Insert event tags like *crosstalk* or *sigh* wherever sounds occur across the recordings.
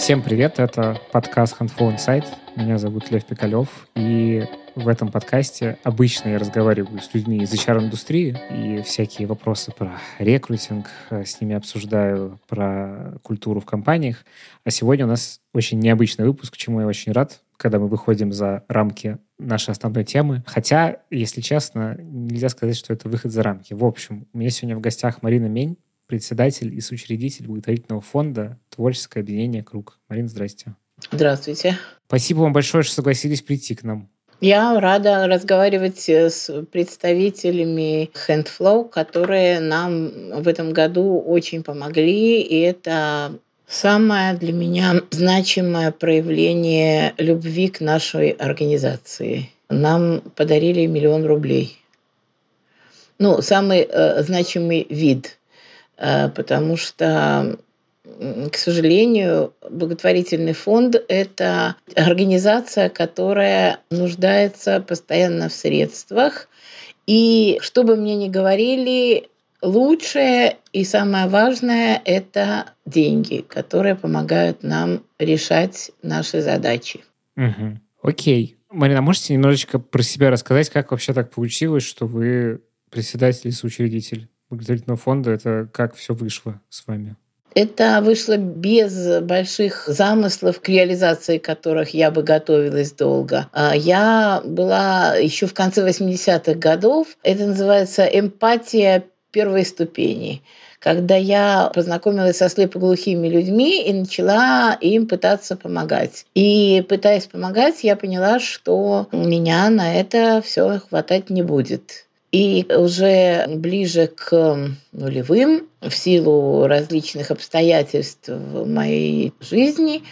Всем привет, это подкаст Handful Insight. Меня зовут Лев Пикалев, и в этом подкасте обычно я разговариваю с людьми из HR-индустрии и всякие вопросы про рекрутинг э, с ними обсуждаю, про культуру в компаниях. А сегодня у нас очень необычный выпуск, чему я очень рад, когда мы выходим за рамки нашей основной темы. Хотя, если честно, нельзя сказать, что это выход за рамки. В общем, у меня сегодня в гостях Марина Мень, председатель и соучредитель благотворительного фонда «Творческое объединение «Круг». Марина, здрасте. Здравствуйте. Спасибо вам большое, что согласились прийти к нам. Я рада разговаривать с представителями Handflow, которые нам в этом году очень помогли, и это самое для меня значимое проявление любви к нашей организации. Нам подарили миллион рублей. Ну, самый э, значимый вид Э, потому что к сожалению, благотворительный фонд – это организация, которая нуждается постоянно в средствах. И что бы мне ни говорили, лучшее и самое важное – это деньги, которые помогают нам решать наши задачи. Угу. Окей. Марина, можете немножечко про себя рассказать, как вообще так получилось, что вы председатель и соучредитель? Благотворительного фонда, это как все вышло с вами? Это вышло без больших замыслов, к реализации которых я бы готовилась долго. А я была еще в конце 80-х годов. Это называется эмпатия первой ступени когда я познакомилась со слепоглухими людьми и начала им пытаться помогать. И пытаясь помогать, я поняла, что меня на это все хватать не будет. И уже ближе к нулевым, в силу различных обстоятельств в моей жизни,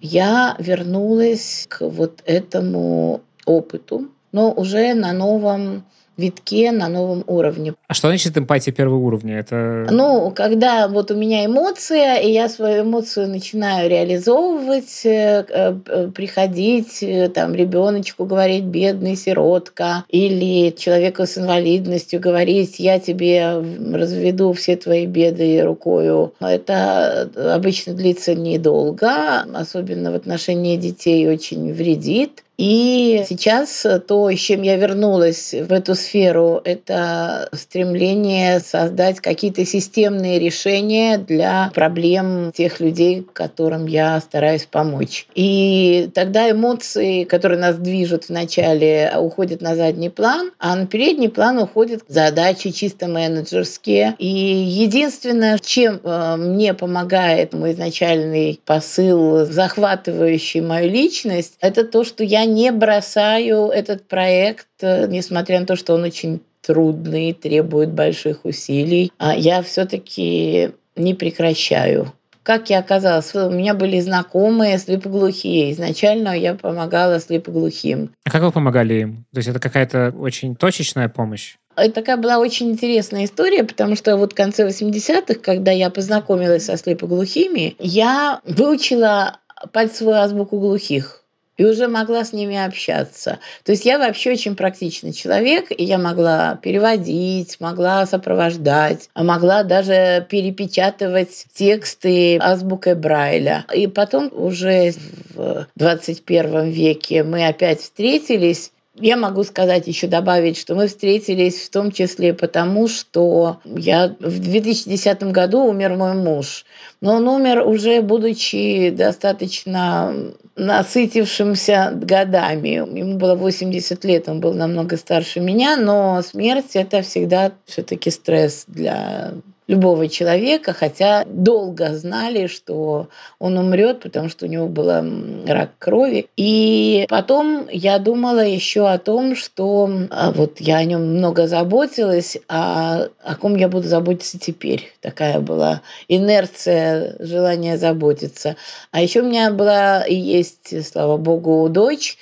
я вернулась к вот этому опыту, но уже на новом витке на новом уровне. А что значит эмпатия первого уровня? Это... Ну, когда вот у меня эмоция, и я свою эмоцию начинаю реализовывать, э, э, приходить, э, там, ребеночку говорить, бедный сиротка, или человеку с инвалидностью говорить, я тебе разведу все твои беды рукою. Это обычно длится недолго, особенно в отношении детей очень вредит. И сейчас то, с чем я вернулась в эту сферу, это стремление создать какие-то системные решения для проблем тех людей, которым я стараюсь помочь. И тогда эмоции, которые нас движут вначале, уходят на задний план, а на передний план уходят задачи чисто менеджерские. И единственное, чем э, мне помогает мой изначальный посыл, захватывающий мою личность, это то, что я не бросаю этот проект, э, несмотря на то, что он очень трудный, требует больших усилий. А я все-таки не прекращаю. Как я оказалась? У меня были знакомые слепоглухие. Изначально я помогала слепоглухим. А как вы помогали им? То есть это какая-то очень точечная помощь? Это такая была очень интересная история, потому что вот в конце 80-х, когда я познакомилась со слепоглухими, я выучила пальцевую азбуку глухих и уже могла с ними общаться. То есть я вообще очень практичный человек, и я могла переводить, могла сопровождать, могла даже перепечатывать тексты азбукой Брайля. И потом уже в 21 веке мы опять встретились, я могу сказать, еще добавить, что мы встретились в том числе потому, что я в 2010 году умер мой муж. Но он умер уже будучи достаточно насытившимся годами. Ему было 80 лет, он был намного старше меня, но смерть это всегда все-таки стресс для любого человека, хотя долго знали, что он умрет, потому что у него был рак крови. И потом я думала еще о том, что а, вот я о нем много заботилась, а о ком я буду заботиться теперь. Такая была инерция, желание заботиться. А еще у меня была и есть, слава богу, дочь,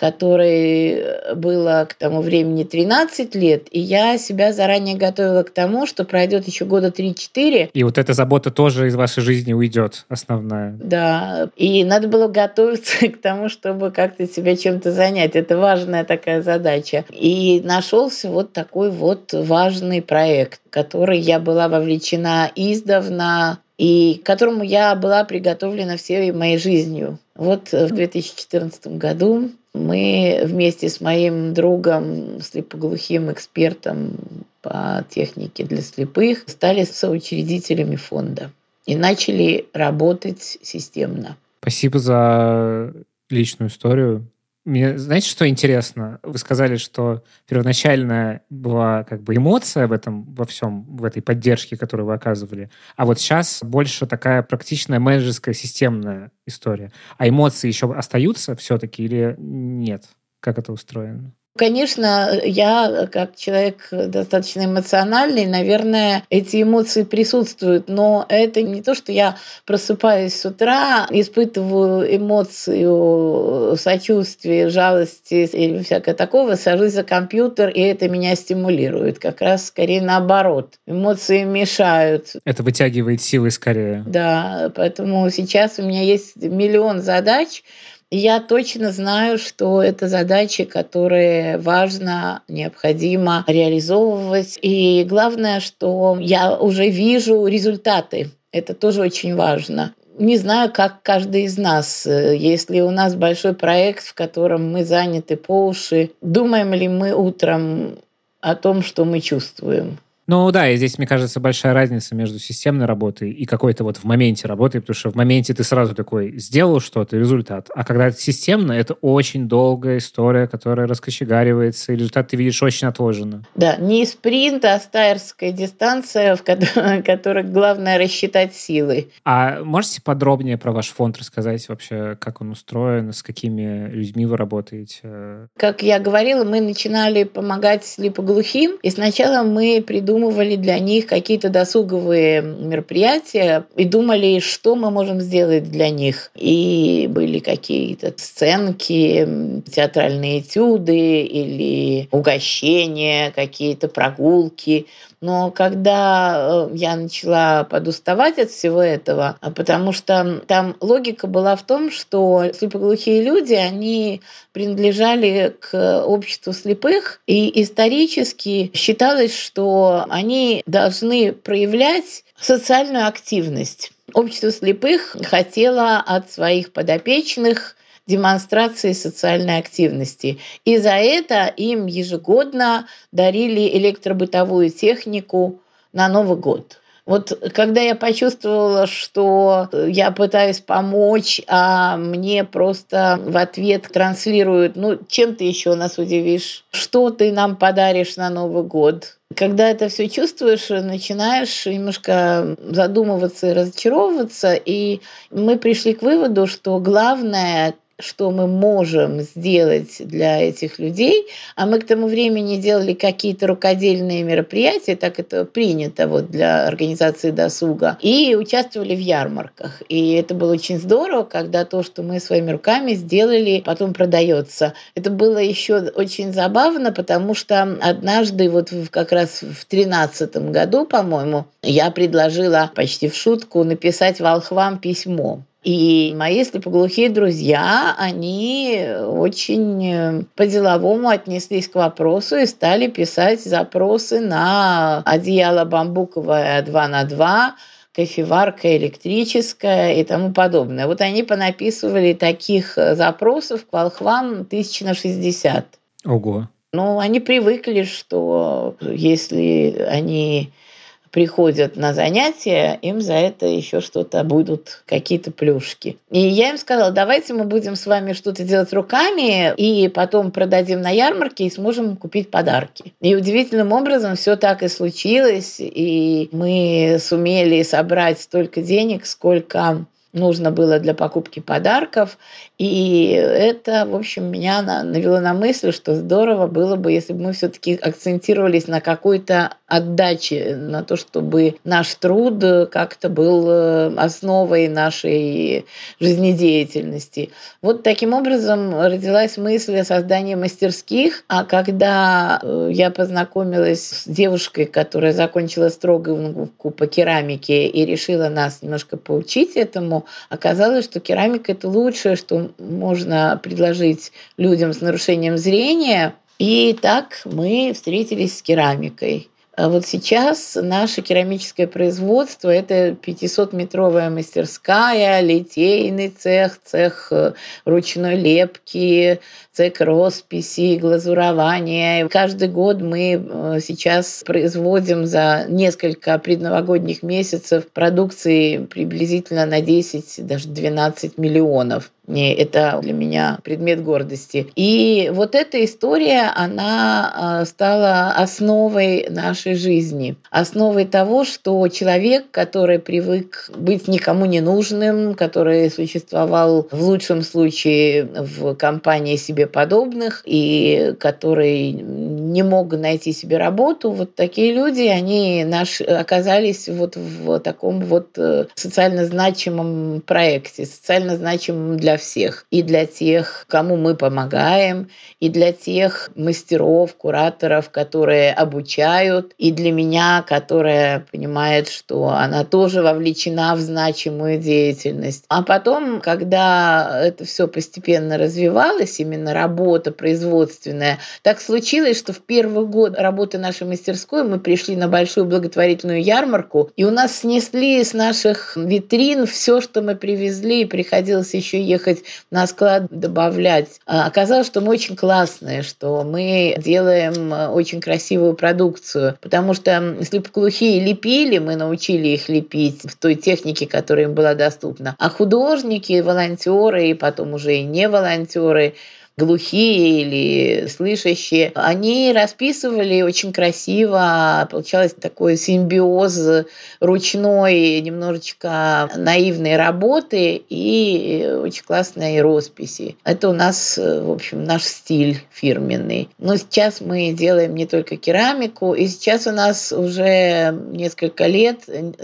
которой э, было к тому времени 13 лет, и я себя заранее готовила к тому, что пройдет еще года 3-4. И вот эта забота тоже из вашей жизни уйдет, основная. Да, и надо было готовиться *laughs* к тому, чтобы как-то себя чем-то занять. Это важная такая задача. И нашелся вот такой вот важный проект, в который я была вовлечена издавна, и к которому я была приготовлена всей моей жизнью. Вот в 2014 году мы вместе с моим другом, слепоглухим экспертом по технике для слепых, стали соучредителями фонда и начали работать системно. Спасибо за личную историю. Мне, знаете, что интересно? Вы сказали, что первоначально была как бы эмоция в этом, во всем, в этой поддержке, которую вы оказывали, а вот сейчас больше такая практичная менеджерская системная история. А эмоции еще остаются все-таки или нет? Как это устроено? Конечно, я как человек достаточно эмоциональный, наверное, эти эмоции присутствуют, но это не то, что я просыпаюсь с утра, испытываю эмоцию сочувствия, жалости или всякое такого, сажусь за компьютер, и это меня стимулирует. Как раз скорее наоборот. Эмоции мешают. Это вытягивает силы скорее. Да, поэтому сейчас у меня есть миллион задач, я точно знаю, что это задачи, которые важно, необходимо реализовывать. И главное, что я уже вижу результаты. Это тоже очень важно. Не знаю, как каждый из нас. Если у нас большой проект, в котором мы заняты по уши, думаем ли мы утром о том, что мы чувствуем? Ну да, и здесь, мне кажется, большая разница между системной работой и какой-то вот в моменте работой, потому что в моменте ты сразу такой сделал что-то, результат. А когда это системно, это очень долгая история, которая раскочегаривается, и результат ты видишь очень отложенно. Да, не спринт, а стайерская дистанция, в *laughs* которой, главное рассчитать силы. А можете подробнее про ваш фонд рассказать вообще, как он устроен, с какими людьми вы работаете? Как я говорила, мы начинали помогать слепоглухим, и сначала мы придумали придумывали для них какие-то досуговые мероприятия и думали, что мы можем сделать для них. И были какие-то сценки, театральные этюды или угощения, какие-то прогулки. Но когда э, я начала подуставать от всего этого, а потому что там логика была в том, что слепоглухие люди, они принадлежали к обществу слепых, и исторически считалось, что они должны проявлять социальную активность. Общество слепых хотело от своих подопечных демонстрации социальной активности. И за это им ежегодно дарили электробытовую технику на Новый год. Вот когда я почувствовала, что я пытаюсь помочь, а мне просто в ответ транслируют, ну, чем ты еще нас удивишь? Что ты нам подаришь на Новый год? Когда это все чувствуешь, начинаешь немножко задумываться и разочаровываться. И мы пришли к выводу, что главное что мы можем сделать для этих людей, а мы к тому времени делали какие-то рукодельные мероприятия, так это принято вот для организации досуга, и участвовали в ярмарках. И это было очень здорово, когда то, что мы своими руками сделали, потом продается. Это было еще очень забавно, потому что однажды, вот как раз в тринадцатом году, по-моему, я предложила почти в шутку написать волхвам письмо. И мои слепоглухие друзья, они очень э, по-деловому отнеслись к вопросу и стали писать запросы на одеяло бамбуковое 2 на 2, кофеварка электрическая и тому подобное. Вот они понаписывали таких э, запросов к волхвам тысяч на 60. Ого. Ну, они привыкли, что если они приходят на занятия, им за это еще что-то будут, какие-то плюшки. И я им сказала, давайте мы будем с вами что-то делать руками, и потом продадим на ярмарке и сможем купить подарки. И удивительным образом все так и случилось, и мы сумели собрать столько денег, сколько нужно было для покупки подарков. И это, в общем, меня навело на мысль, что здорово было бы, если бы мы все-таки акцентировались на какой-то отдаче, на то, чтобы наш труд как-то был э, основой нашей жизнедеятельности. Вот таким образом родилась мысль о создании мастерских, а когда э, я познакомилась с девушкой, которая закончила строговку по керамике и решила нас немножко поучить этому, оказалось, что керамика – это лучшее, что можно предложить людям с нарушением зрения. И так мы встретились с керамикой. А вот сейчас наше керамическое производство – это 500-метровая мастерская, литейный цех, цех э, ручной лепки, цех росписи, глазурования. Каждый год мы э, сейчас производим за несколько предновогодних месяцев продукции приблизительно на 10, даже 12 миллионов. И это для меня предмет гордости. И вот эта история, она э, стала основой нашей жизни. Основой того, что человек, который привык быть никому не нужным, который существовал в лучшем случае в компании себе подобных и который не мог найти себе работу, вот такие люди, они наш, оказались вот в таком вот э, социально значимом проекте, социально значимом для всех. И для тех, кому мы помогаем, и для тех мастеров, кураторов, которые обучают, и для меня, которая понимает, что она тоже вовлечена в значимую деятельность. А потом, когда это все постепенно развивалось, именно работа производственная, так случилось, что в первый год работы нашей мастерской мы пришли на большую благотворительную ярмарку, и у нас снесли с наших витрин все, что мы привезли, и приходилось еще ехать на склад добавлять. А оказалось, что мы очень классные, что мы делаем э, очень красивую продукцию, потому что слепоглухие лепили, мы научили их лепить в той технике, которая им была доступна. А художники, волонтеры и потом уже и не волонтеры глухие или слышащие, они расписывали очень красиво, получалось такой симбиоз ручной, немножечко наивной работы и очень классной росписи. Это у нас, в общем, наш стиль фирменный. Но сейчас мы делаем не только керамику, и сейчас у нас уже несколько лет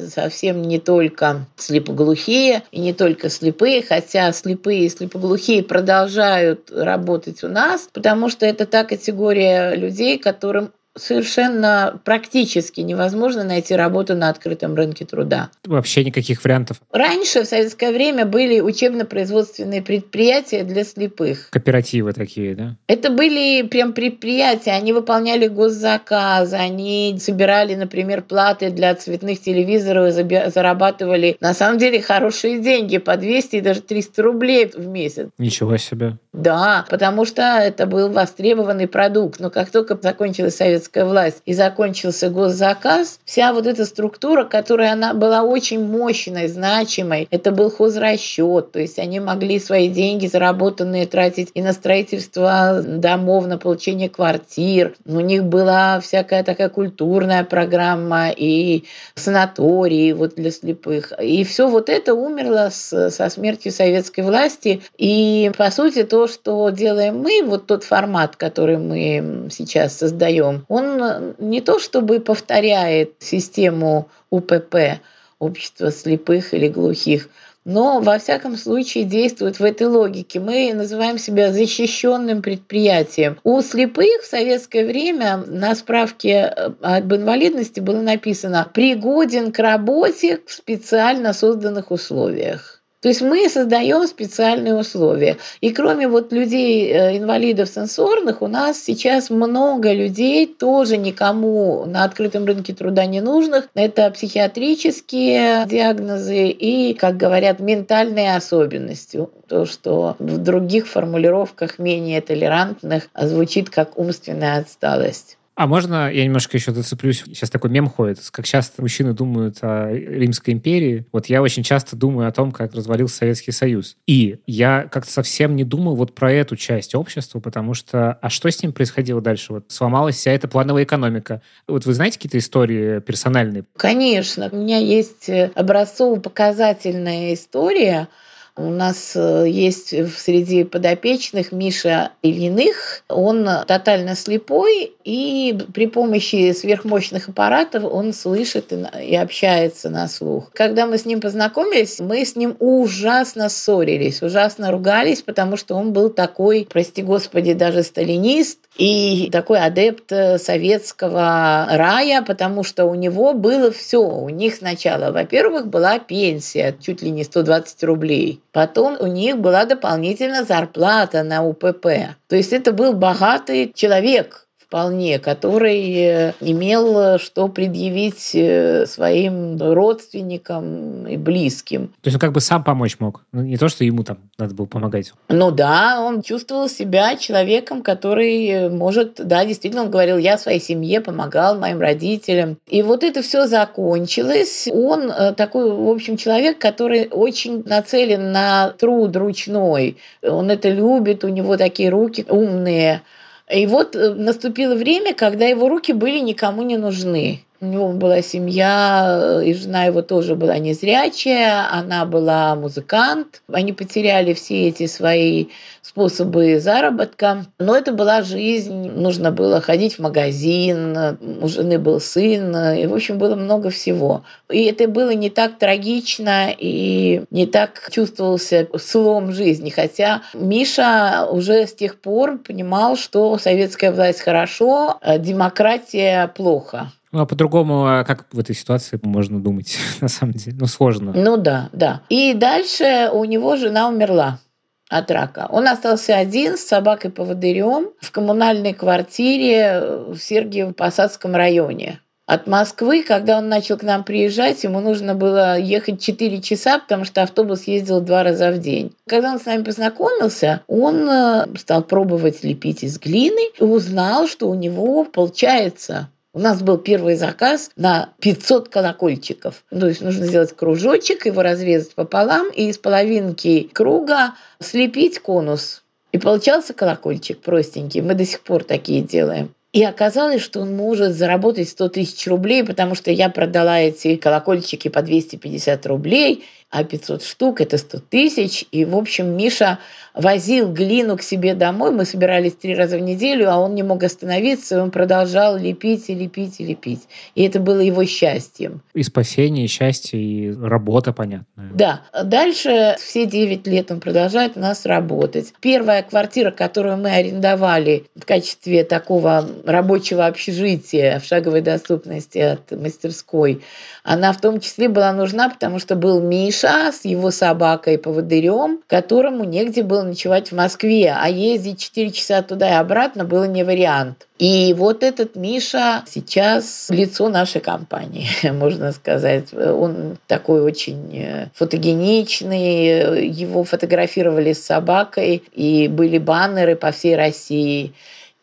совсем не только слепоглухие и не только слепые, хотя слепые и слепоглухие продолжают работать работать у нас, потому что это та категория людей, которым совершенно практически невозможно найти работу на открытом рынке труда. Вообще никаких вариантов. Раньше, в советское время, были учебно-производственные предприятия для слепых. Кооперативы такие, да? Это были прям предприятия, они выполняли госзаказы, они собирали, например, платы для цветных телевизоров и зарабатывали, на самом деле, хорошие деньги, по 200 и даже 300 рублей в месяц. Ничего себе. Да, потому что это был востребованный продукт. Но как только закончилась советская власть и закончился госзаказ, вся вот эта структура, которая она была очень мощной, значимой, это был хозрасчет, то есть они могли свои деньги заработанные тратить и на строительство домов, на получение квартир. У них была всякая такая культурная программа и санатории вот для слепых. И все вот это умерло со смертью советской власти. И, по сути, то, что делаем мы, вот тот формат, который мы сейчас создаем, он не то чтобы повторяет систему УПП, общества слепых или глухих, но во всяком случае действует в этой логике. Мы называем себя защищенным предприятием. У слепых в советское время на справке об инвалидности было написано «пригоден к работе в специально созданных условиях». То есть мы создаем специальные условия. И кроме вот людей, э, инвалидов сенсорных, у нас сейчас много людей, тоже никому на открытом рынке труда не нужных. Это психиатрические диагнозы и, как говорят, ментальные особенности. То, что в других формулировках менее толерантных звучит как умственная отсталость. А можно я немножко еще зацеплюсь? Сейчас такой мем ходит, как часто мужчины думают о Римской империи. Вот я очень часто думаю о том, как развалился Советский Союз. И я как-то совсем не думал вот про эту часть общества, потому что... А что с ним происходило дальше? Вот сломалась вся эта плановая экономика. Вот вы знаете какие-то истории персональные? Конечно. У меня есть образцово-показательная история – у нас э, есть среди подопечных Миша Ильиных. Он тотально слепой, и при помощи сверхмощных аппаратов он слышит и общается на слух. Когда мы с ним познакомились, мы с ним ужасно ссорились, ужасно ругались, потому что он был такой, прости господи, даже сталинист, и такой адепт э, советского рая, потому что у него было все. У них сначала, во-первых, была пенсия, чуть ли не 120 рублей. Потом у них была дополнительная зарплата на УПП. То есть это был богатый человек, вполне, который э, имел что предъявить э, своим родственникам и близким. То есть он как бы сам помочь мог? Ну, не то, что ему там надо было помогать. Ну да, он чувствовал себя человеком, который может, да, действительно, он говорил, я своей семье помогал, моим родителям. И вот это все закончилось. Он э, такой, в общем, человек, который очень нацелен на труд ручной. Он это любит, у него такие руки умные. И вот э, наступило время, когда его руки были никому не нужны. У него была семья, и жена его тоже была незрячая, она была музыкант. Они потеряли все эти свои способы заработка. Но это была жизнь, нужно было ходить в магазин, у жены был сын, и, в общем, было много всего. И это было не так трагично и не так чувствовался слом жизни. Хотя Миша уже с тех пор понимал, что советская власть хорошо, а демократия плохо. Ну, а по-другому, а как в этой ситуации можно думать, *laughs* на самом деле? Ну, сложно. Ну да, да. И дальше у него жена умерла от рака. Он остался один с собакой-поводырем в коммунальной квартире в Сергиево-Посадском районе. От Москвы, когда он начал к нам приезжать, ему нужно было ехать 4 часа, потому что автобус ездил два раза в день. Когда он с нами познакомился, он э, стал пробовать лепить из глины и узнал, что у него получается у нас был первый заказ на 500 колокольчиков. То есть нужно сделать кружочек, его разрезать пополам и из половинки круга слепить конус. И получался колокольчик простенький. Мы до сих пор такие делаем. И оказалось, что он может заработать 100 тысяч рублей, потому что я продала эти колокольчики по 250 рублей а 500 штук – это 100 тысяч. И, в общем, Миша возил глину к себе домой. Мы собирались три раза в неделю, а он не мог остановиться, и он продолжал лепить и лепить и лепить. И это было его счастьем. И спасение, и счастье, и работа, понятная. Да. Дальше все 9 лет он продолжает у нас работать. Первая квартира, которую мы арендовали в качестве такого рабочего общежития в шаговой доступности от мастерской, она в том числе была нужна, потому что был Миша с его собакой поводырем, которому негде было ночевать в Москве, а ездить 4 часа туда и обратно было не вариант. И вот этот Миша сейчас лицо нашей компании, *laughs* можно сказать. Он такой очень э, фотогеничный, его фотографировали с собакой, и были баннеры по всей России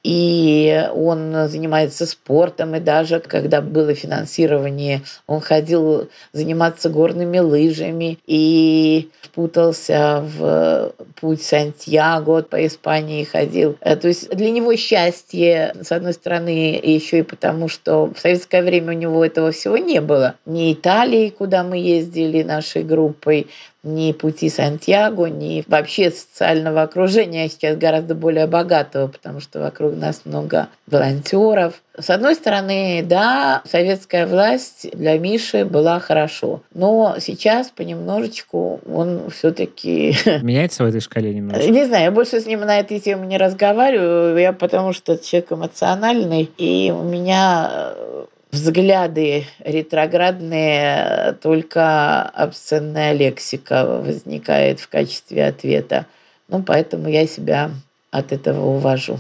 и он занимается спортом, и даже когда было финансирование, он ходил заниматься горными лыжами и впутался в путь Сантьяго, по Испании ходил. Э, то есть для него счастье, с одной стороны, еще и потому, что в советское время у него этого всего не было. Ни Италии, куда мы ездили нашей группой, ни пути Сантьяго, ни вообще социального окружения сейчас гораздо более богатого, потому что вокруг нас много волонтеров. С одной стороны, да, советская власть для Миши была хорошо, но сейчас понемножечку он все-таки... *laughs* Меняется в этой шкале немножко? Не знаю, я больше с ним на этой теме не разговариваю, я потому что человек эмоциональный, и у меня взгляды ретроградные, только обсценная лексика возникает в качестве ответа. Ну, поэтому я себя от этого увожу.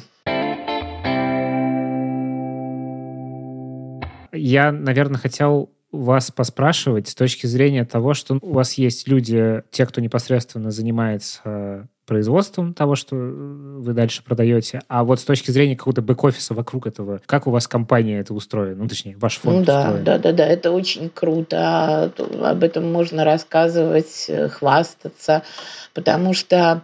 Я, наверное, хотел вас поспрашивать с точки зрения того, что у вас есть люди, те, кто непосредственно занимается производством того, что вы дальше продаете, а вот с точки зрения какого-то бэк-офиса вокруг этого, как у вас компания это устроена, ну, точнее, ваш фонд ну, да, устроен? Да, да, да, это очень круто, об этом можно рассказывать, э, хвастаться, потому что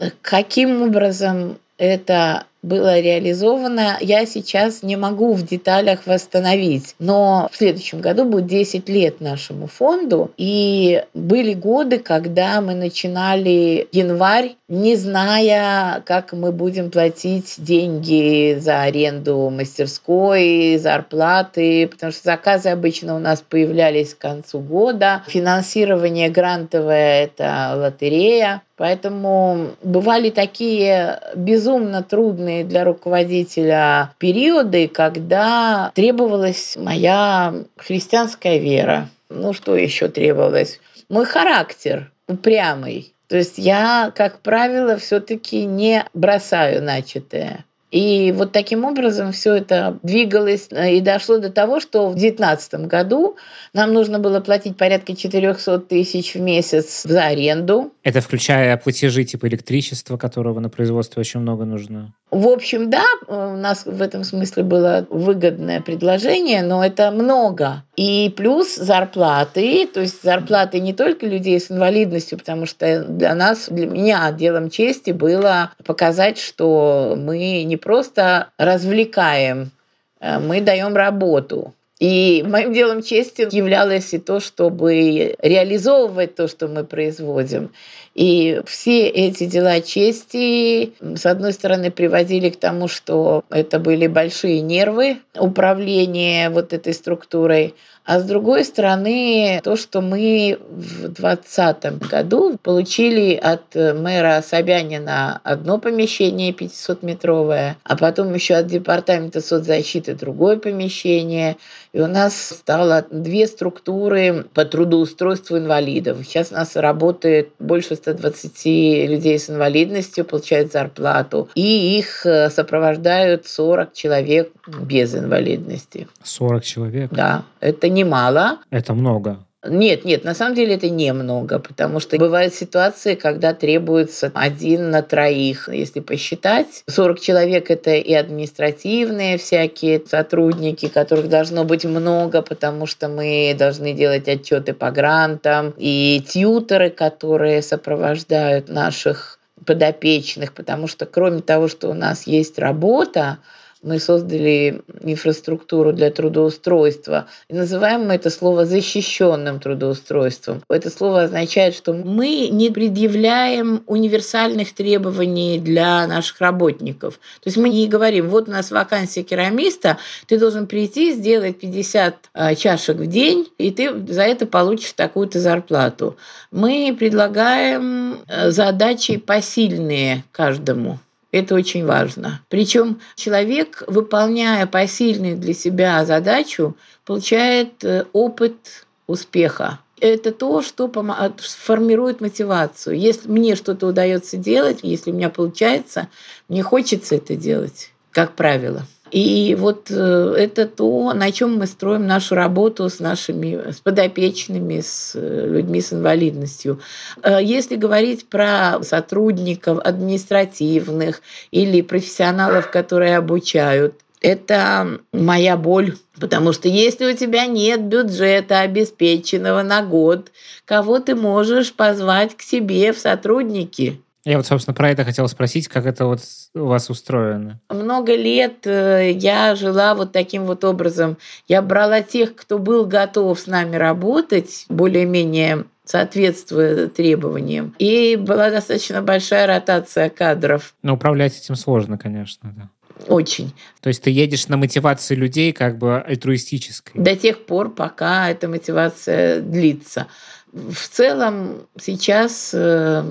э, каким образом это было реализовано, я сейчас не могу в деталях восстановить. Но в следующем году будет 10 лет нашему фонду. И были годы, когда мы начинали январь, не зная, как мы будем платить деньги за аренду мастерской, зарплаты, потому что заказы обычно у нас появлялись к концу года. Финансирование грантовое – это лотерея. Поэтому бывали такие безумно трудные для руководителя периоды, когда требовалась моя христианская вера. Ну, что еще требовалось? Мой характер упрямый. То есть я, как правило, все-таки не бросаю начатое. И вот таким образом все это двигалось э, и дошло до того, что в 2019 году нам нужно было платить порядка 400 тысяч в месяц за аренду. Это включая платежи типа электричества, которого на производстве очень много нужно? В общем, да, у нас в этом смысле было выгодное предложение, но это много. И плюс зарплаты, то есть зарплаты не только людей с инвалидностью, потому что для нас, для меня делом чести было показать, что мы не просто развлекаем, э, мы даем работу. И моим делом чести являлось и то, чтобы реализовывать то, что мы производим. И все эти дела чести, с одной стороны, приводили к тому, что это были большие нервы управления вот этой структурой, а с другой стороны, то, что мы в 2020 году получили от мэра Собянина одно помещение 500-метровое, а потом еще от департамента соцзащиты другое помещение. И у нас стало две структуры по трудоустройству инвалидов. Сейчас у нас работает больше 120 людей с инвалидностью, получают зарплату. И их э, сопровождают 40 человек без инвалидности. 40 человек? Да. Это немало. Это много. Нет, нет, на самом деле это немного, потому что бывают ситуации, когда требуется один на троих, если посчитать. 40 человек – это и административные всякие сотрудники, которых должно быть много, потому что мы должны делать отчеты по грантам, и тьютеры, которые сопровождают наших подопечных, потому что кроме того, что у нас есть работа, мы создали инфраструктуру для трудоустройства. И называем мы это слово защищенным трудоустройством. Это слово означает, что мы не предъявляем универсальных требований для наших работников. То есть мы не говорим, вот у нас вакансия керамиста, ты должен прийти, сделать 50 а, чашек в день, и ты за это получишь такую-то зарплату. Мы предлагаем э, задачи посильные каждому. Это очень важно. Причем человек, выполняя посильную для себя задачу, получает э, опыт успеха. Это то, что формирует мотивацию. Если мне что-то удается делать, если у меня получается, мне хочется это делать, как правило. И вот э, это то, на чем мы строим нашу работу с нашими с подопечными, с э, людьми с инвалидностью. Э, если говорить про сотрудников административных или профессионалов, которые обучают, это моя боль, потому что если у тебя нет бюджета обеспеченного на год, кого ты можешь позвать к себе в сотрудники? Я вот, собственно, про это хотела спросить, как это вот у вас устроено. Много лет э, я жила вот таким вот образом. Я брала тех, кто был готов с нами работать, более-менее соответствуя требованиям. И была достаточно большая ротация кадров. Но управлять этим сложно, конечно, да. Очень. То есть ты едешь на мотивации людей как бы альтруистической? До тех пор, пока эта мотивация длится. В целом сейчас э,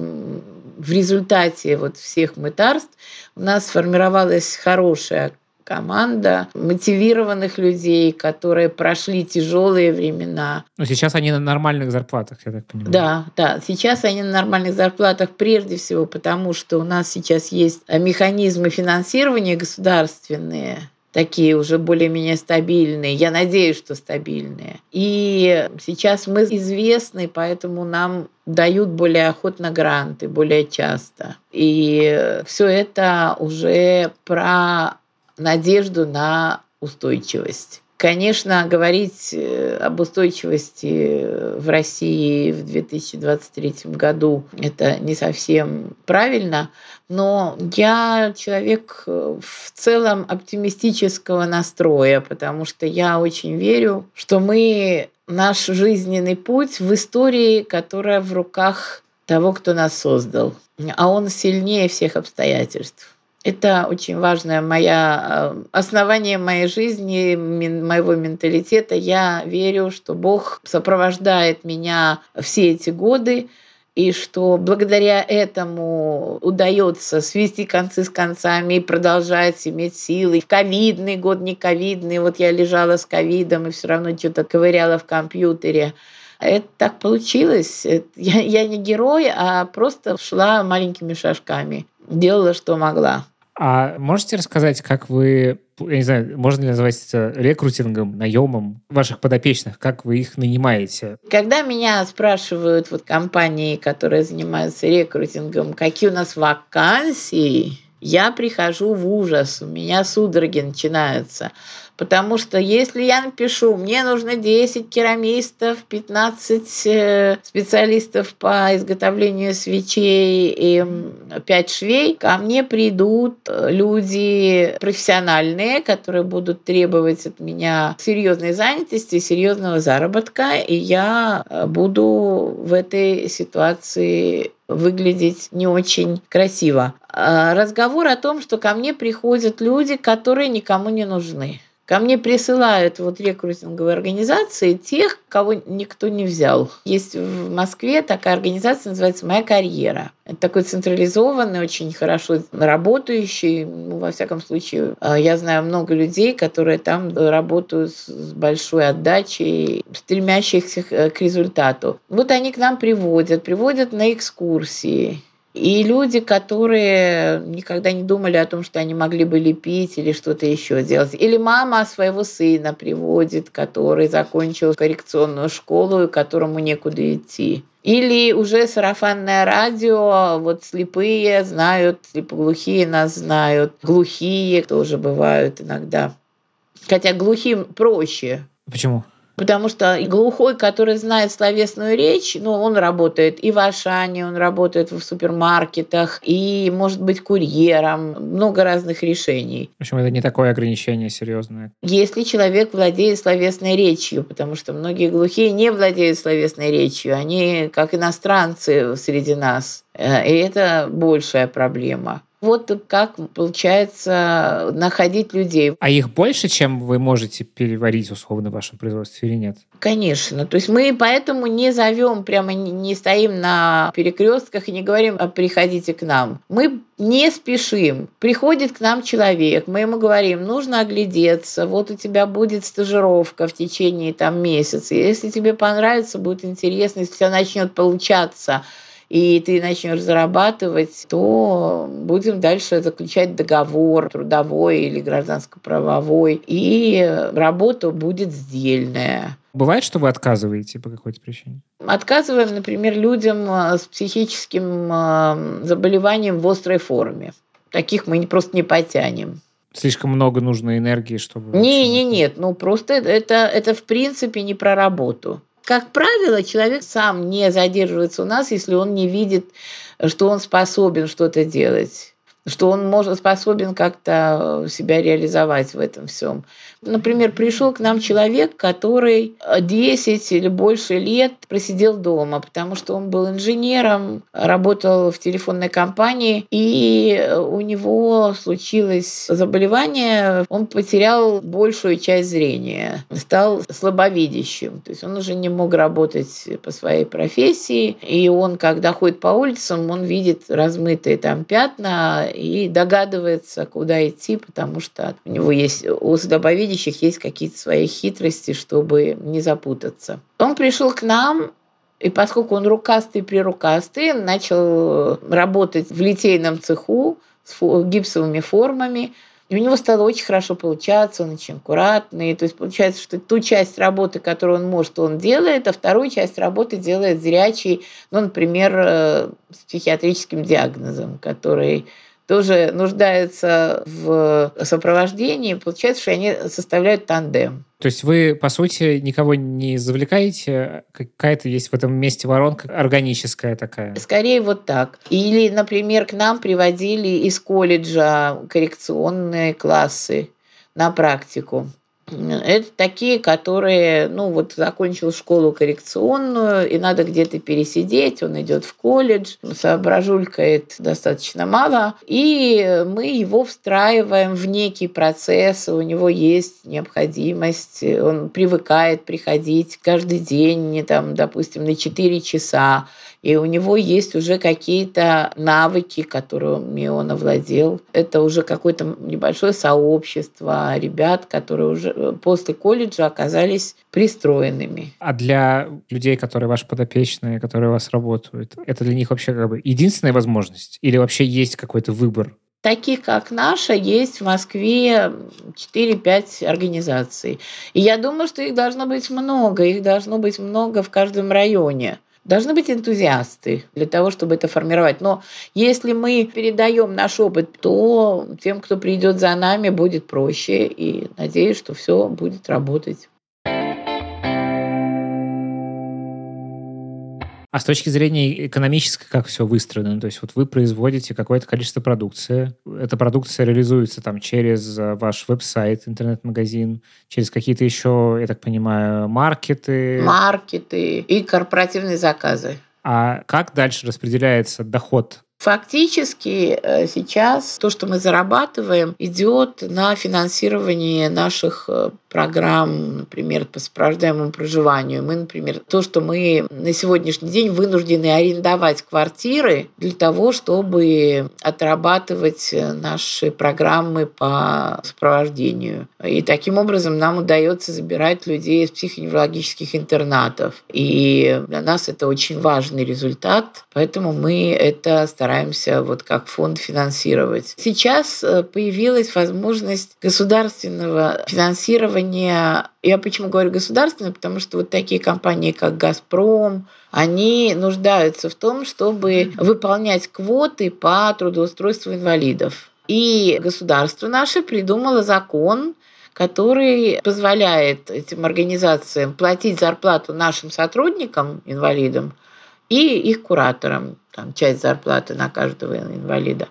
в результате вот всех мытарств у нас сформировалась хорошая команда мотивированных людей, которые прошли тяжелые времена. Но сейчас они на нормальных зарплатах, я так понимаю. Да, да. Сейчас они на нормальных зарплатах прежде всего потому, что у нас сейчас есть механизмы финансирования государственные, такие уже более-менее стабильные. Я надеюсь, что стабильные. И сейчас мы известны, поэтому нам дают более охотно гранты, более часто. И все это уже про надежду на устойчивость. Конечно, говорить э, об устойчивости в России в 2023 году это не совсем правильно, но я человек э, в целом оптимистического настроя, потому что я очень верю, что мы наш жизненный путь в истории, которая в руках того, кто нас создал, а он сильнее всех обстоятельств. Это очень важное моя, э, основание моей жизни, моего менталитета. Я верю, что Бог сопровождает меня все эти годы, и что благодаря этому удается свести концы с концами и продолжать иметь силы. Ковидный год, не ковидный, вот я лежала с ковидом и все равно что-то ковыряла в компьютере. Это так получилось. Я, я не герой, а просто шла маленькими шажками, делала, что могла. А можете рассказать, как вы, я не знаю, можно ли назвать это рекрутингом, наемом ваших подопечных, как вы их нанимаете? Когда меня спрашивают вот компании, которые занимаются рекрутингом, какие у нас вакансии, я прихожу в ужас, у меня судороги начинаются. Потому что если я напишу, мне нужно 10 керамистов, 15 э, специалистов по изготовлению свечей и 5 швей, ко мне придут люди профессиональные, которые будут требовать от меня серьезной занятости, серьезного заработка, и я э, буду в этой ситуации выглядеть не очень красиво. А разговор о том, что ко мне приходят люди, которые никому не нужны. Ко мне присылают вот рекрутинговые организации тех, кого никто не взял. Есть в Москве такая организация, называется «Моя карьера». Это такой централизованный, очень хорошо работающий, ну, во всяком случае, а, я знаю много людей, которые там работают с большой отдачей, стремящихся к результату. Вот они к нам приводят, приводят на экскурсии, и люди, которые никогда не думали о том, что они могли бы лепить или что-то еще делать. Или мама своего сына приводит, который закончил коррекционную школу и которому некуда идти. Или уже сарафанное радио, вот слепые знают, слепоглухие нас знают, глухие тоже бывают иногда. Хотя глухим проще. Почему? Потому что глухой, который знает словесную речь, ну, он работает и в Ашане, он работает в супермаркетах, и может быть курьером, много разных решений. В общем, это не такое ограничение серьезное. Если человек владеет словесной речью, потому что многие глухие не владеют словесной речью, они как иностранцы среди нас. Э, и это большая проблема. Вот как получается находить людей. А их больше, чем вы можете переварить условно в вашем производстве или нет? Конечно. То есть мы поэтому не зовем, прямо не стоим на перекрестках и не говорим, а приходите к нам. Мы не спешим. Приходит к нам человек, мы ему говорим, нужно оглядеться, вот у тебя будет стажировка в течение там месяца. Если тебе понравится, будет интересно, если тебя начнет получаться – и ты начнешь зарабатывать, то будем дальше заключать договор трудовой или гражданско-правовой, и работа будет сдельная. Бывает, что вы отказываете по какой-то причине? Отказываем, например, людям э, с психическим э, заболеванием в острой форме. Таких мы просто не потянем слишком много нужной энергии, чтобы... Не, не, нет, ну просто это, это в принципе не про работу. Как правило, человек сам не задерживается у нас, если он не видит, что он способен что-то делать что он может, способен как-то себя реализовать в этом всем. Например, пришел к нам человек, который 10 или больше лет просидел дома, потому что он был инженером, работал в телефонной компании, и у него случилось заболевание, он потерял большую часть зрения, стал слабовидящим, то есть он уже не мог работать по своей профессии, и он, когда ходит по улицам, он видит размытые там пятна и догадывается, куда идти, потому что у него есть, у слабовидящих есть какие-то свои хитрости, чтобы не запутаться. Он пришел к нам, и поскольку он рукастый прирукастый, начал работать в литейном цеху с гипсовыми формами, и у него стало очень хорошо получаться, он очень аккуратный. То есть получается, что ту часть работы, которую он может, он делает, а вторую часть работы делает зрячий, ну, например, э, с психиатрическим диагнозом, который тоже нуждаются в сопровождении, получается, что они составляют тандем. То есть вы, по сути, никого не завлекаете, какая-то есть в этом месте воронка органическая такая? Скорее вот так. Или, например, к нам приводили из колледжа коррекционные классы на практику. Это такие, которые, ну вот закончил школу коррекционную, и надо где-то пересидеть, он идет в колледж, соображулькает достаточно мало, и мы его встраиваем в некий процесс, у него есть необходимость, он привыкает приходить каждый день, там, допустим, на 4 часа, и у него есть уже какие-то навыки, которыми он овладел. Это уже какое-то небольшое сообщество ребят, которые уже э, после колледжа оказались пристроенными. А для людей, которые ваши подопечные, которые у вас работают, это для них вообще как бы единственная возможность? Или вообще есть какой-то выбор? таких, как наша, есть в Москве 4-5 организаций. И я думаю, что их должно быть много, их должно быть много в каждом районе. Должны быть энтузиасты для того, чтобы это формировать. Но если мы передаем наш опыт, то тем, кто придет за нами, будет проще. И надеюсь, что все будет работать. А с точки зрения экономической, как все выстроено? То есть вот вы производите какое-то количество продукции, эта продукция реализуется там через э, ваш веб-сайт, интернет-магазин, через какие-то еще, я так понимаю, маркеты? Маркеты и корпоративные заказы. А как дальше распределяется доход Фактически э, сейчас то, что мы зарабатываем, идет на финансирование наших э, программ, например, по сопровождаемому проживанию. Мы, например, то, что мы на сегодняшний день вынуждены арендовать квартиры для того, чтобы отрабатывать наши программы по сопровождению. И таким образом нам удается забирать людей из психоневрологических интернатов. И для нас это очень важный результат, поэтому мы это стараемся стараемся вот как фонд финансировать. Сейчас э, появилась возможность государственного финансирования. Я почему говорю государственное? Потому что вот такие компании, как «Газпром», они нуждаются в том, чтобы выполнять квоты по трудоустройству инвалидов. И государство наше придумало закон, который позволяет этим организациям платить зарплату нашим сотрудникам, инвалидам, и их кураторам, там, часть зарплаты на каждого инвалида.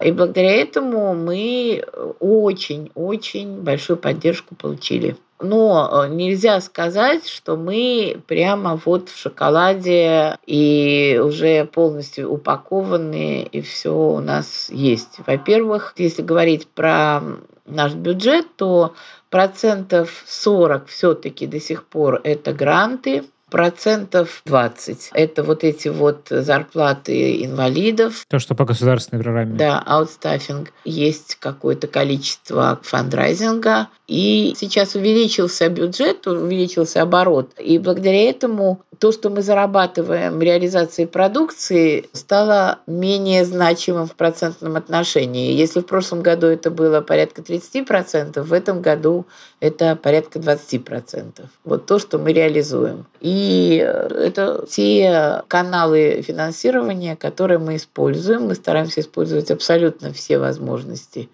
И благодаря этому мы очень-очень большую поддержку получили. Но э, нельзя сказать, что мы прямо вот в шоколаде и уже полностью упакованы, и все у нас есть. Во-первых, если говорить про наш бюджет, то процентов 40 все-таки до сих пор это гранты, процентов 20. Это вот эти вот зарплаты инвалидов. То, что по государственной программе. Да, аутстаффинг. Есть какое-то количество фандрайзинга. И сейчас увеличился бюджет, увеличился оборот. И благодаря этому то, что мы зарабатываем реализацией продукции, стало менее значимым в процентном отношении. Если в прошлом году это было порядка 30%, в этом году это порядка 20%. Вот то, что мы реализуем. И это те каналы финансирования, которые мы используем. Мы стараемся использовать абсолютно все возможности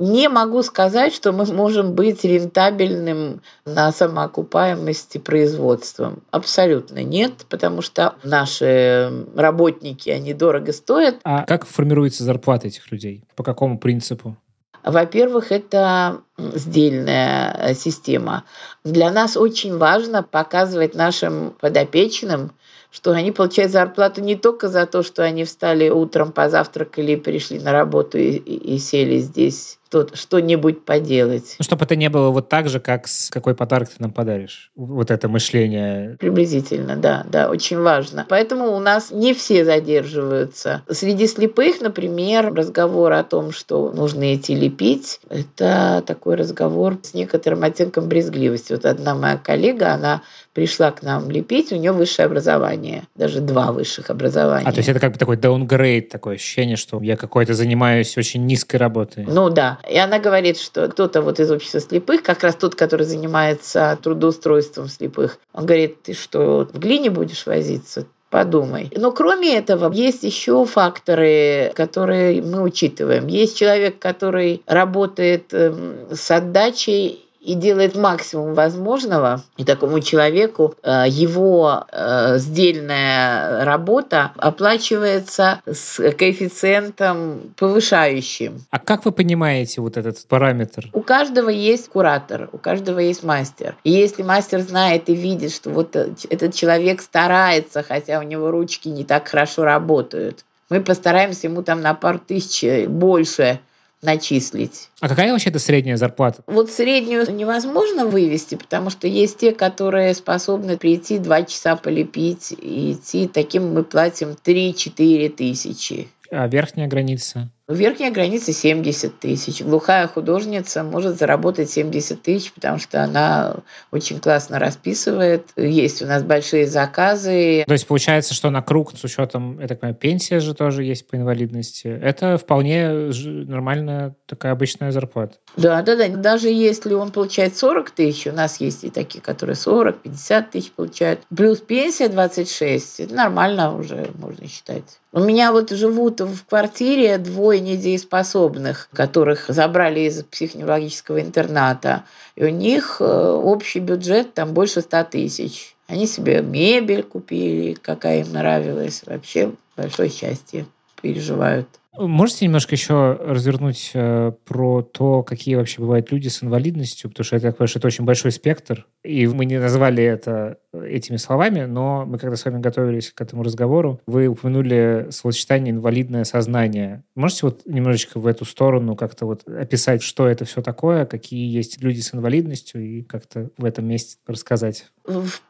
не могу сказать, что мы можем быть рентабельным на самоокупаемости производством. Абсолютно нет, потому что наши работники, они дорого стоят. А как формируется зарплата этих людей? По какому принципу? Во-первых, это сдельная система. Для нас очень важно показывать нашим подопечным, что они получают зарплату не только за то, что они встали утром, позавтракали пришли на работу и, и, и сели здесь что-нибудь поделать. Ну, чтобы это не было вот так же, как с какой подарок ты нам подаришь. Вот это мышление. Приблизительно, да, да, очень важно. Поэтому у нас не все задерживаются. Среди слепых, например, разговор о том, что нужно идти лепить, это такой разговор с некоторым оттенком брезгливости. Вот одна моя коллега, она пришла к нам лепить, у нее высшее образование, даже два высших образования. А, то есть это как бы такой даунгрейд, такое ощущение, что я какой-то занимаюсь очень низкой работой. Ну да. И она говорит, что кто-то вот из общества слепых, как раз тот, который занимается трудоустройством слепых, он говорит, ты что, в глине будешь возиться? подумай. Но кроме этого, есть еще факторы, которые мы учитываем. Есть человек, который работает эм, с отдачей и делает максимум возможного, и такому человеку э, его э, сдельная работа оплачивается с коэффициентом повышающим. А как вы понимаете вот этот параметр? У каждого есть куратор, у каждого есть мастер. И если мастер знает и видит, что вот э, этот человек старается, хотя у него ручки не так хорошо работают, мы постараемся ему там на пару тысяч больше начислить. А какая вообще это средняя зарплата? Вот среднюю невозможно вывести, потому что есть те, которые способны прийти два часа полепить и идти. Таким мы платим 3-4 тысячи. А верхняя граница? Верхняя граница 70 тысяч. Глухая художница может заработать 70 тысяч, потому что она очень классно расписывает. Есть у нас большие заказы. То есть получается, что на круг с учетом, я так понимаю, пенсия же тоже есть по инвалидности. Это вполне нормальная такая обычная зарплата. Да, да, да. Даже если он получает 40 тысяч, у нас есть и такие, которые 40, 50 тысяч получают, плюс пенсия 26, это нормально уже, можно считать. У меня вот живут в квартире двое недееспособных, которых забрали из психоневрологического интерната. И у них э, общий бюджет там больше ста тысяч. Они себе мебель купили, какая им нравилась. Вообще большое счастье переживают. Можете немножко еще развернуть э, про то, какие вообще бывают люди с инвалидностью? Потому что это, конечно, это очень большой спектр. И мы не назвали это этими словами, но мы когда с вами готовились к этому разговору, вы упомянули словосочетание «инвалидное сознание». Можете вот немножечко в эту сторону как-то вот описать, что это все такое, какие есть люди с инвалидностью, и как-то в этом месте рассказать?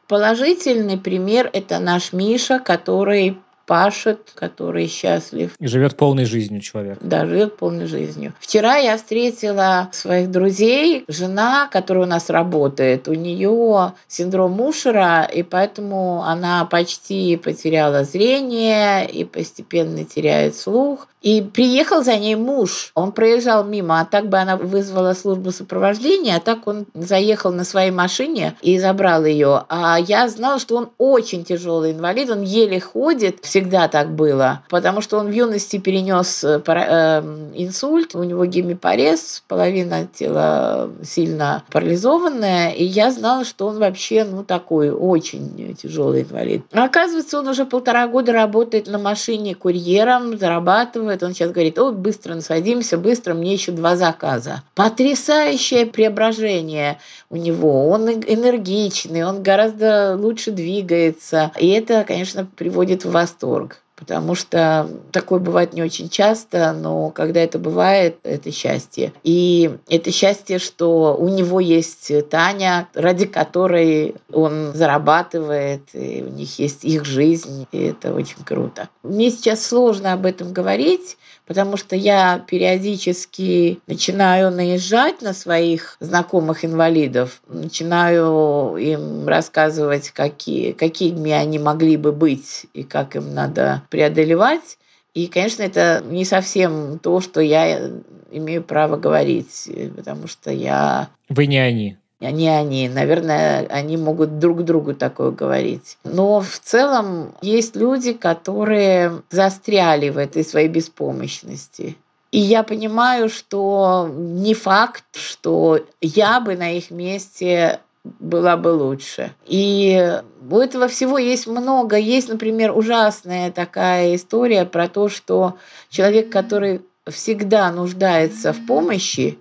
Положительный пример – это наш Миша, который пашет, который счастлив. И живет полной жизнью человек. Да, живет полной жизнью. Вчера я встретила своих друзей, жена, которая у нас работает, у нее синдром Мушера, и поэтому она почти потеряла зрение и постепенно теряет слух. И приехал за ней муж. Он проезжал мимо, а так бы она вызвала службу сопровождения, а так он заехал на своей машине и забрал ее. А я знала, что он очень тяжелый инвалид, он еле ходит, всегда так было, потому что он в юности перенес э, эм, инсульт, у него гемипарез, половина тела сильно парализованная, и я знала, что он вообще, ну, такой очень тяжелый инвалид. Оказывается, он уже полтора года работает на машине курьером, зарабатывает рассказывает, он сейчас говорит, о, быстро насадимся, быстро, мне еще два заказа. Потрясающее преображение у него. Он энергичный, он гораздо лучше двигается. И это, конечно, приводит в восторг потому что такое бывает не очень часто, но когда это бывает, это счастье. И это счастье, что у него есть Таня, ради которой он зарабатывает, и у них есть их жизнь, и это очень круто. Мне сейчас сложно об этом говорить, потому что я периодически начинаю наезжать на своих знакомых инвалидов, начинаю им рассказывать, какие, какими они могли бы быть и как им надо преодолевать. И, конечно, это не совсем то, что я имею право говорить, потому что я... Вы не они не они. Наверное, они могут друг другу такое говорить. Но в целом есть люди, которые застряли в этой своей беспомощности. И я понимаю, что не факт, что я бы на их месте была бы лучше. И у этого всего есть много. Есть, например, ужасная такая история про то, что человек, который всегда нуждается в помощи,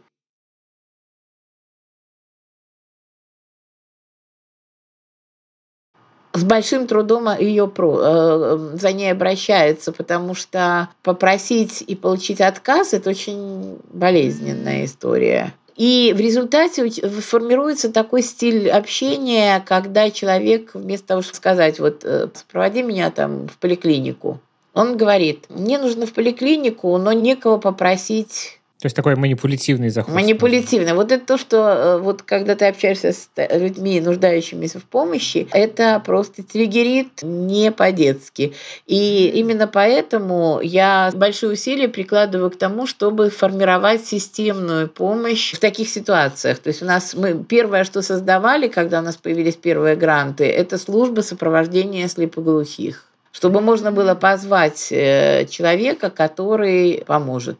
с большим трудом ее э, за ней обращаются, потому что попросить и получить отказ – это очень болезненная история. И в результате формируется такой стиль общения, когда человек вместо того, чтобы сказать, вот э, сопроводи меня там в поликлинику, он говорит, мне нужно в поликлинику, но некого попросить то есть такой манипулятивный заход. Манипулятивный. Вот это то, что э, вот когда ты общаешься с людьми, нуждающимися в помощи, это просто триггерит не по-детски. И именно поэтому я большие усилия прикладываю к тому, чтобы формировать системную помощь в таких ситуациях. То есть у нас мы первое, что создавали, когда у нас появились первые гранты, это служба сопровождения слепоглухих чтобы можно было позвать э, человека, который поможет.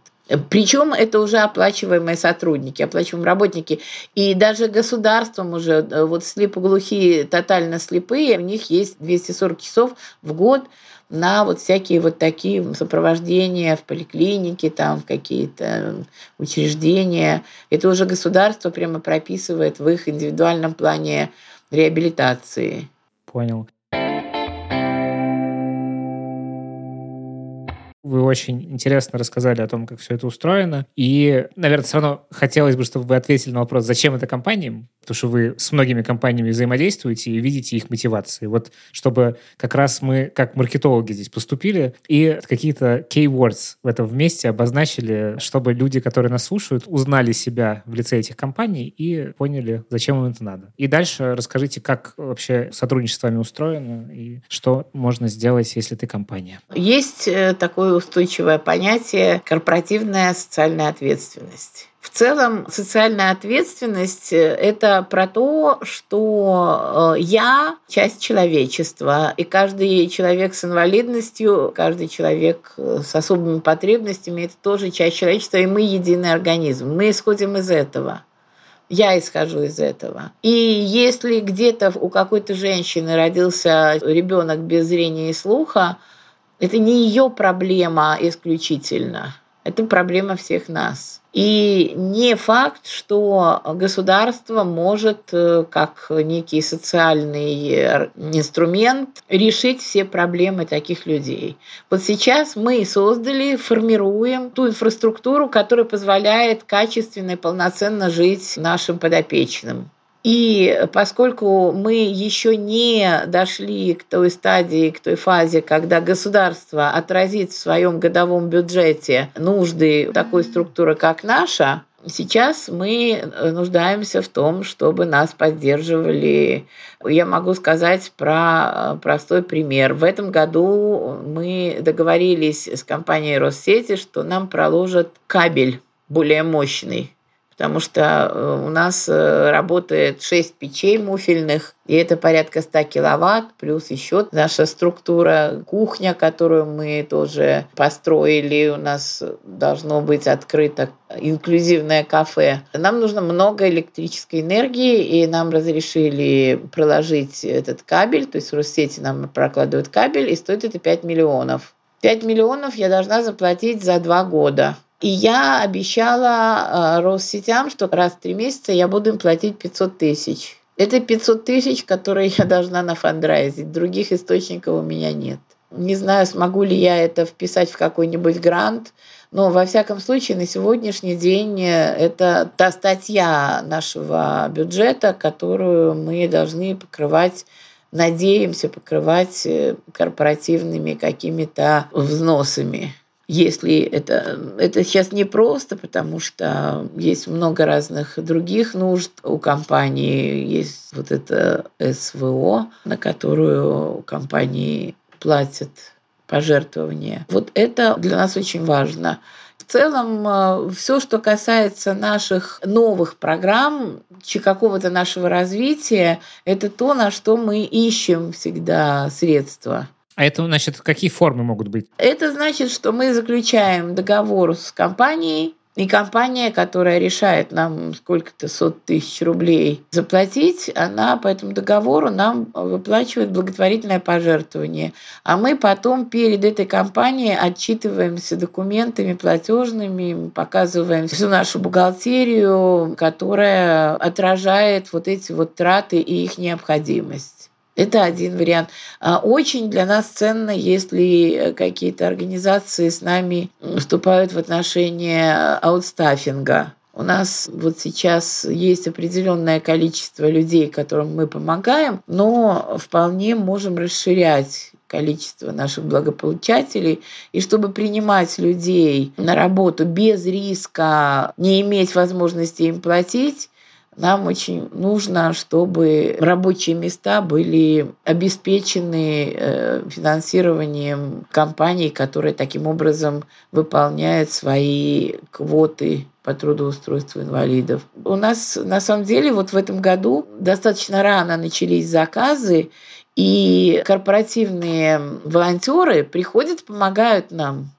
Причем это уже оплачиваемые сотрудники, оплачиваемые работники. И даже государством уже, э, вот слепоглухие, тотально слепые, у них есть 240 часов в год на вот всякие вот такие сопровождения в поликлинике, там какие-то учреждения. Это уже государство прямо прописывает в их индивидуальном плане реабилитации. Понял. Вы очень интересно рассказали о том, как все это устроено. И, наверное, все равно хотелось бы, чтобы вы ответили на вопрос, зачем это компаниям? Потому что вы с многими компаниями взаимодействуете и видите их мотивации. Вот чтобы как раз мы, как маркетологи здесь поступили, и какие-то keywords в этом вместе обозначили, чтобы люди, которые нас слушают, узнали себя в лице этих компаний и поняли, зачем им это надо. И дальше расскажите, как вообще сотрудничество с вами устроено и что можно сделать, если ты компания. Есть э, такое устойчивое понятие корпоративная социальная ответственность. В целом социальная ответственность – это про то, что э, я – часть человечества, и каждый человек с инвалидностью, каждый человек э, с особыми потребностями – это тоже часть человечества, и мы единый организм. Мы исходим из этого. Я исхожу из этого. И если где-то у какой-то женщины родился ребенок без зрения и слуха, это не ее проблема исключительно. Это проблема всех нас. И не факт, что государство может, э, как некий социальный э, инструмент, решить все проблемы таких людей. Вот сейчас мы создали, формируем ту инфраструктуру, которая позволяет качественно и полноценно жить нашим подопечным. И поскольку мы еще не дошли к той стадии, к той фазе, когда государство отразит в своем годовом бюджете нужды такой структуры, как наша, Сейчас мы нуждаемся в том, чтобы нас поддерживали. Я могу сказать про простой пример. В этом году мы договорились с компанией Россети, что нам проложат кабель более мощный потому что э, у нас э, работает 6 печей муфельных, и это порядка 100 киловатт, плюс еще наша структура, кухня, которую мы тоже построили, у нас должно быть открыто инклюзивное кафе. Нам нужно много электрической энергии, и нам разрешили проложить этот кабель, то есть в Россети нам прокладывают кабель, и стоит это 5 миллионов. 5 миллионов я должна заплатить за два года. И я обещала э, Россетям, что раз в три месяца я буду им платить 500 тысяч. Это 500 тысяч, которые я должна нафандрайзить. Других источников у меня нет. Не знаю, смогу ли я это вписать в какой-нибудь грант, но во всяком случае на сегодняшний день это та статья нашего бюджета, которую мы должны покрывать надеемся покрывать э, корпоративными какими-то взносами если это, это сейчас не просто, потому что есть много разных других нужд у компании. Есть вот это СВО, на которую компании платят пожертвования. Вот это для нас очень важно. В целом, э, все, что касается наших новых программ, какого-то нашего развития, это то, на что мы ищем всегда средства. А это, значит, какие формы могут быть? Это значит, что мы заключаем договор с компанией, и компания, которая решает нам сколько-то сот тысяч рублей заплатить, она по этому договору нам выплачивает благотворительное пожертвование. А мы потом перед этой компанией отчитываемся документами платежными, показываем всю нашу бухгалтерию, которая отражает вот эти вот траты и их необходимость. Это один вариант. А очень для нас ценно, если э, какие-то организации с нами вступают в отношения аутстаффинга. У нас вот сейчас есть определенное количество людей, которым мы помогаем, но вполне можем расширять количество наших благополучателей. И чтобы принимать людей на работу без риска не иметь возможности им платить, нам очень нужно, чтобы рабочие места были обеспечены э, финансированием компаний, которые таким образом выполняют свои квоты по трудоустройству инвалидов. У нас на самом деле вот в этом году достаточно рано начались заказы, и корпоративные волонтеры приходят, помогают нам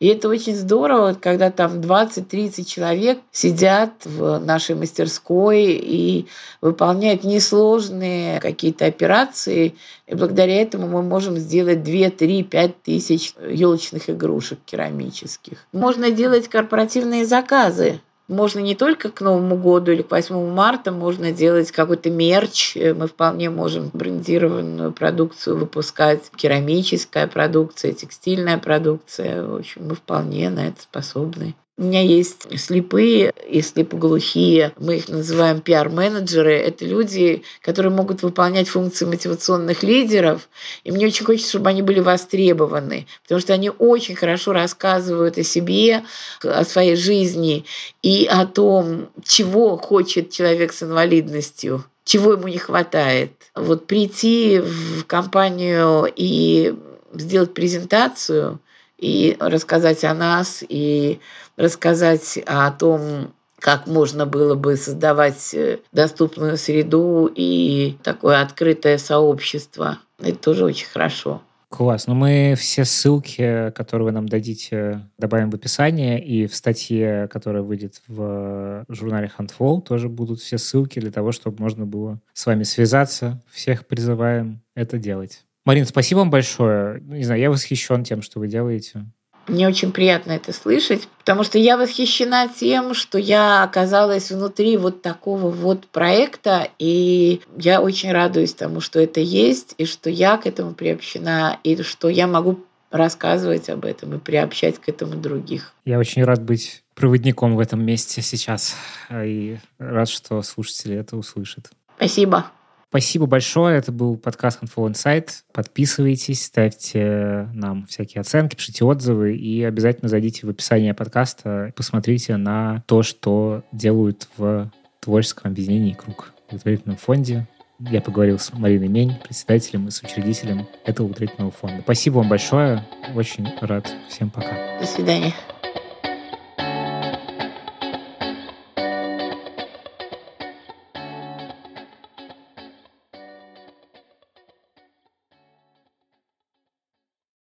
и это очень здорово, когда там 20-30 человек сидят в нашей мастерской и выполняют несложные какие-то операции. И благодаря этому мы можем сделать 2, 3, 5 тысяч елочных игрушек керамических. Можно делать корпоративные заказы можно не только к Новому году или к 8 марта, можно делать какой-то мерч. Мы вполне можем брендированную продукцию выпускать, керамическая продукция, текстильная продукция. В общем, мы вполне на это способны. У меня есть слепые и слепоглухие, мы их называем пиар-менеджеры. Это люди, которые могут выполнять функции мотивационных лидеров. И мне очень хочется, чтобы они были востребованы, потому что они очень хорошо рассказывают о себе, о своей жизни и о том, чего хочет человек с инвалидностью чего ему не хватает. Вот прийти в компанию и сделать презентацию и рассказать о нас, и рассказать о том, как можно было бы создавать э, доступную среду и такое открытое сообщество. Это тоже очень хорошо. Класс. Ну, мы все ссылки, которые вы нам дадите, добавим в описание, и в статье, которая выйдет в журнале Handful, тоже будут все ссылки для того, чтобы можно было с вами связаться. Всех призываем это делать. Марин, спасибо вам большое. Не знаю, я восхищен тем, что вы делаете. Мне очень приятно это слышать, потому что я восхищена тем, что я оказалась внутри вот такого вот проекта, и я очень радуюсь тому, что это есть, и что я к этому приобщена, и что я могу рассказывать об этом и приобщать к этому других. Я очень рад быть проводником в этом месте сейчас, и рад, что слушатели это услышат. Спасибо. Спасибо большое. Это был подкаст Handful Insight. Подписывайтесь, ставьте нам всякие оценки, пишите отзывы и обязательно зайдите в описание подкаста, посмотрите на то, что делают в творческом объединении «Круг» в благотворительном фонде. Я поговорил с Мариной Мень, председателем и соучредителем этого благотворительного фонда. Спасибо вам большое. Очень рад. Всем пока. До свидания.